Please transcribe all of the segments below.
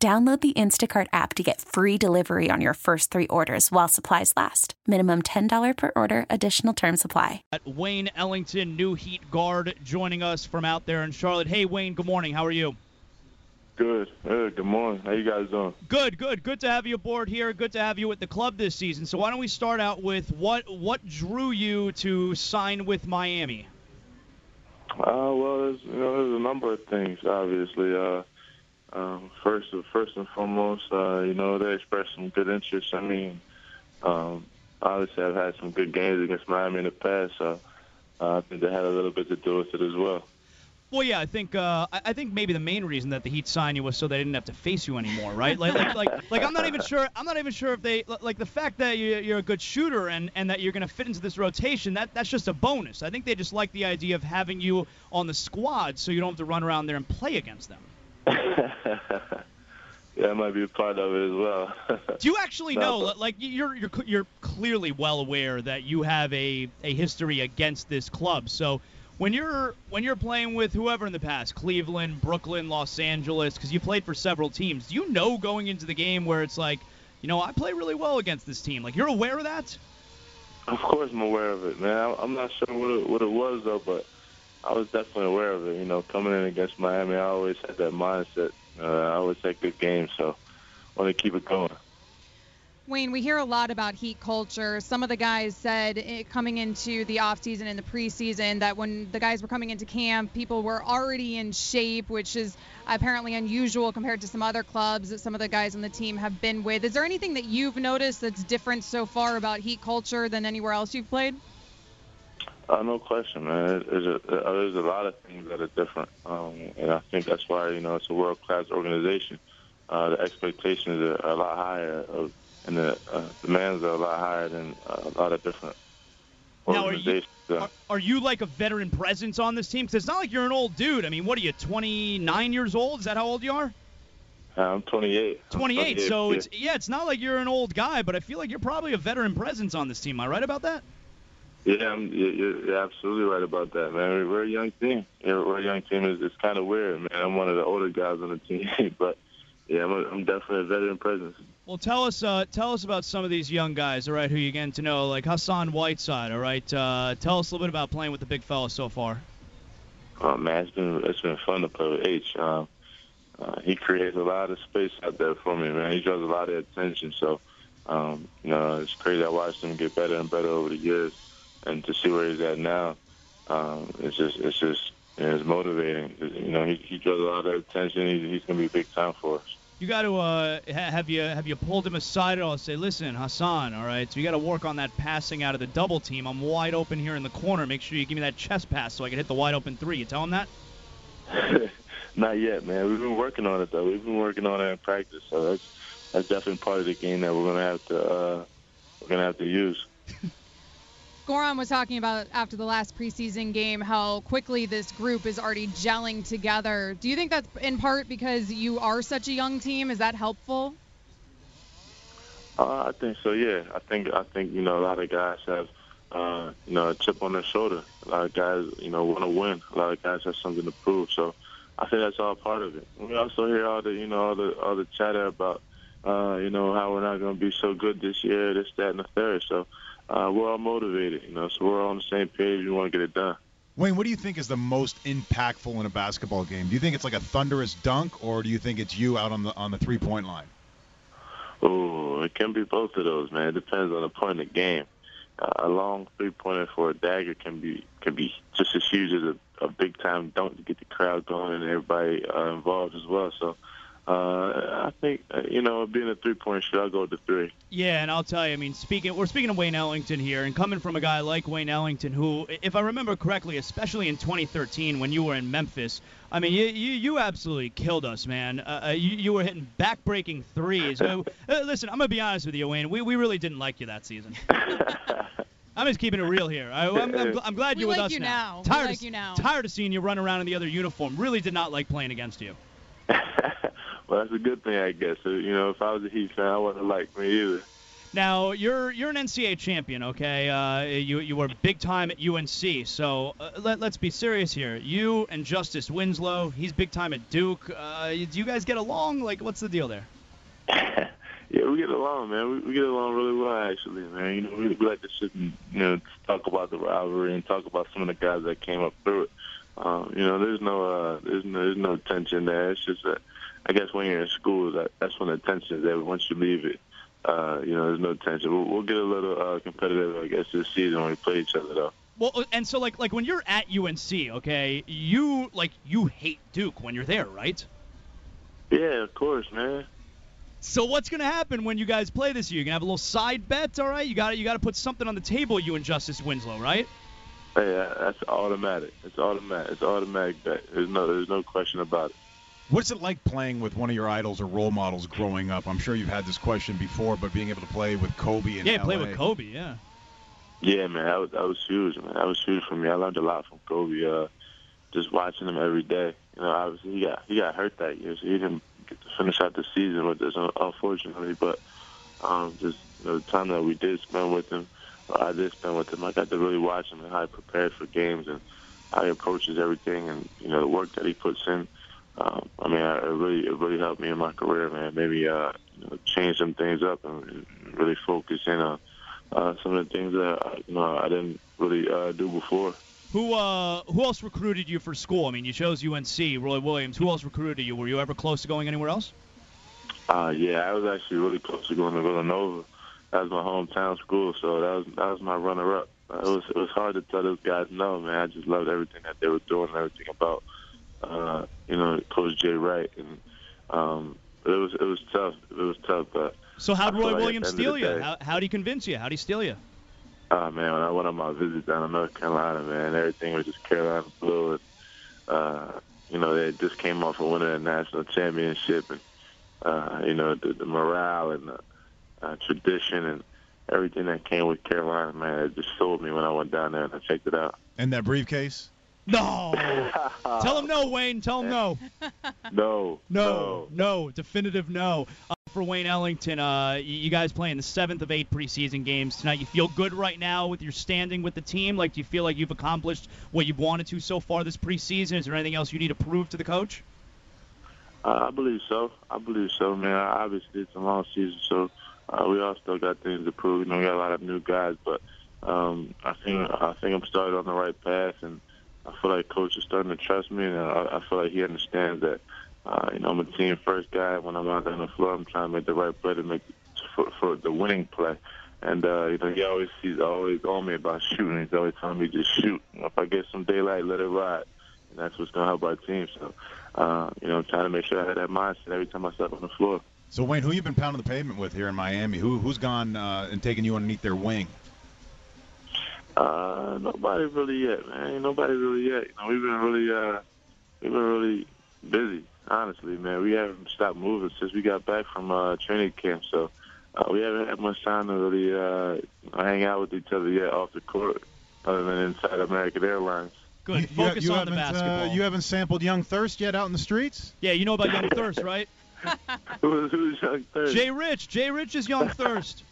Download the Instacart app to get free delivery on your first three orders while supplies last. Minimum $10 per order, additional term supply. Wayne Ellington, new Heat guard, joining us from out there in Charlotte. Hey, Wayne, good morning. How are you? Good. Good. Good morning. How you guys doing? Good, good. Good to have you aboard here. Good to have you at the club this season. So why don't we start out with what what drew you to sign with Miami? Uh, well, there's, you know, there's a number of things, obviously. Uh, um, first, first and foremost, uh, you know, they expressed some good interest. I mean, um, obviously, I've had some good games against Miami in the past, so uh, I think they had a little bit to do with it as well. Well, yeah, I think uh, I think maybe the main reason that the Heat signed you was so they didn't have to face you anymore, right? Like, like, like, like I'm not even sure. I'm not even sure if they like the fact that you're a good shooter and, and that you're going to fit into this rotation. That that's just a bonus. I think they just like the idea of having you on the squad, so you don't have to run around there and play against them. yeah, that might be a part of it as well. Do you actually know? Like you're you're you're clearly well aware that you have a a history against this club. So when you're when you're playing with whoever in the past, Cleveland, Brooklyn, Los Angeles, because you played for several teams, do you know going into the game where it's like, you know, I play really well against this team. Like you're aware of that? Of course, I'm aware of it, man. I'm not sure what it, what it was though, but I was definitely aware of it. You know, coming in against Miami, I always had that mindset. Uh, I always had good games, so I want to keep it going. Wayne, we hear a lot about heat culture. Some of the guys said it, eh, coming into the offseason and the preseason that when the guys were coming into camp, people were already in shape, which is apparently unusual compared to some other clubs that some of the guys on the team have been with. Is there anything that you've noticed that's different so far about heat culture than anywhere else you've played? Uh, no question, man. There's a, uh, there's a lot of things that are different, um, and I think that's why you know it's a world class organization. Uh, the expectations are, are a lot higher, of, and the uh, demands are a lot higher than uh, a lot of different organizations. Now, are you, are, are you like a veteran presence on this team? Because it's not like you're an old dude. I mean, what are you, 29 years old? Is that how old you are? Uh, I'm 28. 28. 28 so yeah. it's yeah, it's not like you're an old guy, but I feel like you're probably a veteran presence on this team. Am I right about that? Yeah, I'm, you're, you're absolutely right about that, man. We're a young team. We're a young team. It's, it's kind of weird, man. I'm one of the older guys on the team, but yeah, I'm, a, I'm definitely a veteran presence. Well, tell us, uh, tell us about some of these young guys, all right, who you getting to know, like Hassan Whiteside, all right. Uh, tell us a little bit about playing with the big fella so far. Oh man, it's been it's been fun to play with H. Um, uh, he creates a lot of space out there for me, man. He draws a lot of attention, so um, you know it's crazy. I watched him get better and better over the years and to see where he's at now, um, it's just it's just it's motivating. You know, he, he draws a lot of attention. He's, he's going to be big time for us. You got to uh, have you have you pulled him aside at all? And say, listen, Hassan. All right, so you got to work on that passing out of the double team. I'm wide open here in the corner. Make sure you give me that chest pass so I can hit the wide open three. You tell him that? Not yet, man. We've been working on it though. We've been working on it in practice, so that's that's definitely part of the game that we're gonna have to uh, we're gonna have to use. Goran was talking about after the last preseason game how quickly this group is already gelling together. Do you think that's in part because you are such a young team? Is that helpful? Uh, I think so. Yeah, I think I think you know a lot of guys have uh, you know a chip on their shoulder. A lot of guys you know want to win. A lot of guys have something to prove. So I think that's all part of it. We also hear all the you know all the all the chatter about uh, you know how we're not going to be so good this year, this, that, and the third. So uh, we're all motivated, you know, so we're all on the same page. We want to get it done. Wayne, what do you think is the most impactful in a basketball game? Do you think it's like a thunderous dunk, or do you think it's you out on the on the three point line? Oh, it can be both of those, man. It depends on the point of the game. Uh, a long three pointer for a dagger can be can be just as huge as a, a big time dunk to get the crowd going and everybody uh, involved as well. So Uh, I think uh, you know, being a three-point shot, I'll go to three. Yeah, and I'll tell you, I mean, speaking, we're speaking of Wayne Ellington here, and coming from a guy like Wayne Ellington, who, if I remember correctly, especially in 2013 when you were in Memphis, I mean, you you, you absolutely killed us, man. Uh, uh you, you were hitting back-breaking threes. uh, listen, I'm gonna be honest with you, Wayne. We we really didn't like you that season. I'm just keeping it real here. I, am I'm, I'm, glad we you're like with us you now. now. Tired we like of, you now. Tired of seeing you run around in the other uniform. Really did not like playing against you. well, that's a good thing, I guess. You know, if I was a Heat fan, I wouldn't like me either. Now you're you're an NCAA champion, okay? Uh, you you were big time at UNC. So uh, let, let's be serious here. You and Justice Winslow, he's big time at Duke. Uh, do you guys get along? Like, what's the deal there? yeah, we get along, man. We, we get along really well, actually, man. You know, we, we like to sit and you know talk about the rivalry and talk about some of the guys that came up through it. Um, you know, there's no uh, there's no there's no tension there. It's just that I guess when you're in school, that that's when the tension is there. Once you leave it, uh, you know, there's no tension. We'll, we'll get a little uh, competitive, I guess, this season when we play each other, though. Well, uh, and so like like when you're at UNC, okay, you like you hate Duke when you're there, right? Yeah, of course, man. So what's gonna happen when you guys play this year? You gonna have a little side bet, all right? You got you got to put something on the table, you and Justice Winslow, right? Hey, that's automatic. It's automatic. It's automatic bet. There's no there's no question about it. What's it like playing with one of your idols or role models growing up? I'm sure you've had this question before, but being able to play with Kobe and yeah, LA. play with Kobe, yeah. Yeah, man, that was that was huge, man. That was huge for me. I learned a lot from Kobe. Uh, just watching him every day. You know, obviously he got he got hurt that year, so he didn't get to finish out the season with us, unfortunately. But um, just you know, the time that we did spend with him, or I did spend with him, I got to really watch him and how he prepares for games and how he approaches everything, and you know the work that he puts in um, I mean, it really it really helped me in my career, man. Maybe uh, you know, change some things up and really focus in on uh, some of the things that uh, you know I didn't really uh, do before. Who uh who else recruited you for school? I mean, you chose UNC, Roy Williams. Who else recruited you? Were you ever close to going anywhere else? Uh, yeah, I was actually really close to going to Villanova. That was my hometown school, so that was that was my runner-up. It was it was hard to tell those guys no, man. I just loved everything that they were doing, and everything about uh, you know, Coach Jay Wright, and um, it was it was tough. It was tough, but. So how'd Roy like Williams steal you? How how'd he convince you? How'd he steal you? Oh man, when I went on my visit down in North Carolina, man, everything was just Carolina blue. And, uh, you know, they just came off of winning a national championship, and uh, you know, the, the morale and the uh, tradition and everything that came with Carolina, man, it just sold me when I went down there and I checked it out. And that briefcase? No. Tell him no, Wayne. Tell him no. no. No. No. Definitive no. Uh, for Wayne Ellington, uh, you guys playing the seventh of eight preseason games tonight. You feel good right now with your standing with the team? Like, do you feel like you've accomplished what you've wanted to so far this preseason? Is there anything else you need to prove to the coach? Uh, I believe so. I believe so, man. Obviously, it's a long season, so uh, we all still got things to prove. You know, we got a lot of new guys, but um, I think I think I'm started on the right path, and I feel like coach is starting to trust me, and I, I feel like he understands that. Uh, you know, I'm a team first guy. When I'm out there on the floor, I'm trying to make the right play to make for, for the winning play. And uh, you know, he always he's always on me about shooting. He's always telling me just shoot. If I get some daylight, let it ride. And that's what's gonna help our team. So, uh, you know, I'm trying to make sure I have that mindset every time I step on the floor. So Wayne, who you been pounding the pavement with here in Miami? Who who's gone uh, and taken you underneath their wing? Uh, nobody really yet, man. Ain't nobody really yet. You know, we've been really, uh, we've been really busy. Honestly, man, we haven't stopped moving since we got back from uh, training camp. So uh, we haven't had much time to really uh, hang out with each other yet off the court, other than inside American Airlines. Good. You, Focus you on the haven't, basketball. Uh, you haven't sampled Young Thirst yet out in the streets? yeah, you know about Young Thirst, right? Who's who's Young Thirst? Jay Rich. Jay Rich is Young Thirst.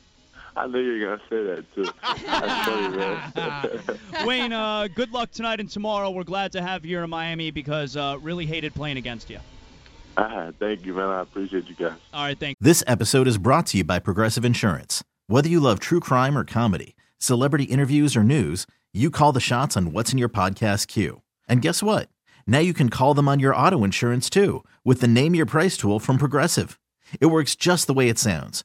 I knew you were gonna say that too. That's funny, man. Wayne, uh, good luck tonight and tomorrow. We're glad to have you here in Miami because uh, really hated playing against you. ah, thank you, man. I appreciate you guys. All right, thank This episode is brought to you by Progressive Insurance. Whether you love true crime or comedy, celebrity interviews or news, you call the shots on what's in your podcast queue. And guess what? Now you can call them on your auto insurance too with the Name Your Price tool from Progressive. It works just the way it sounds.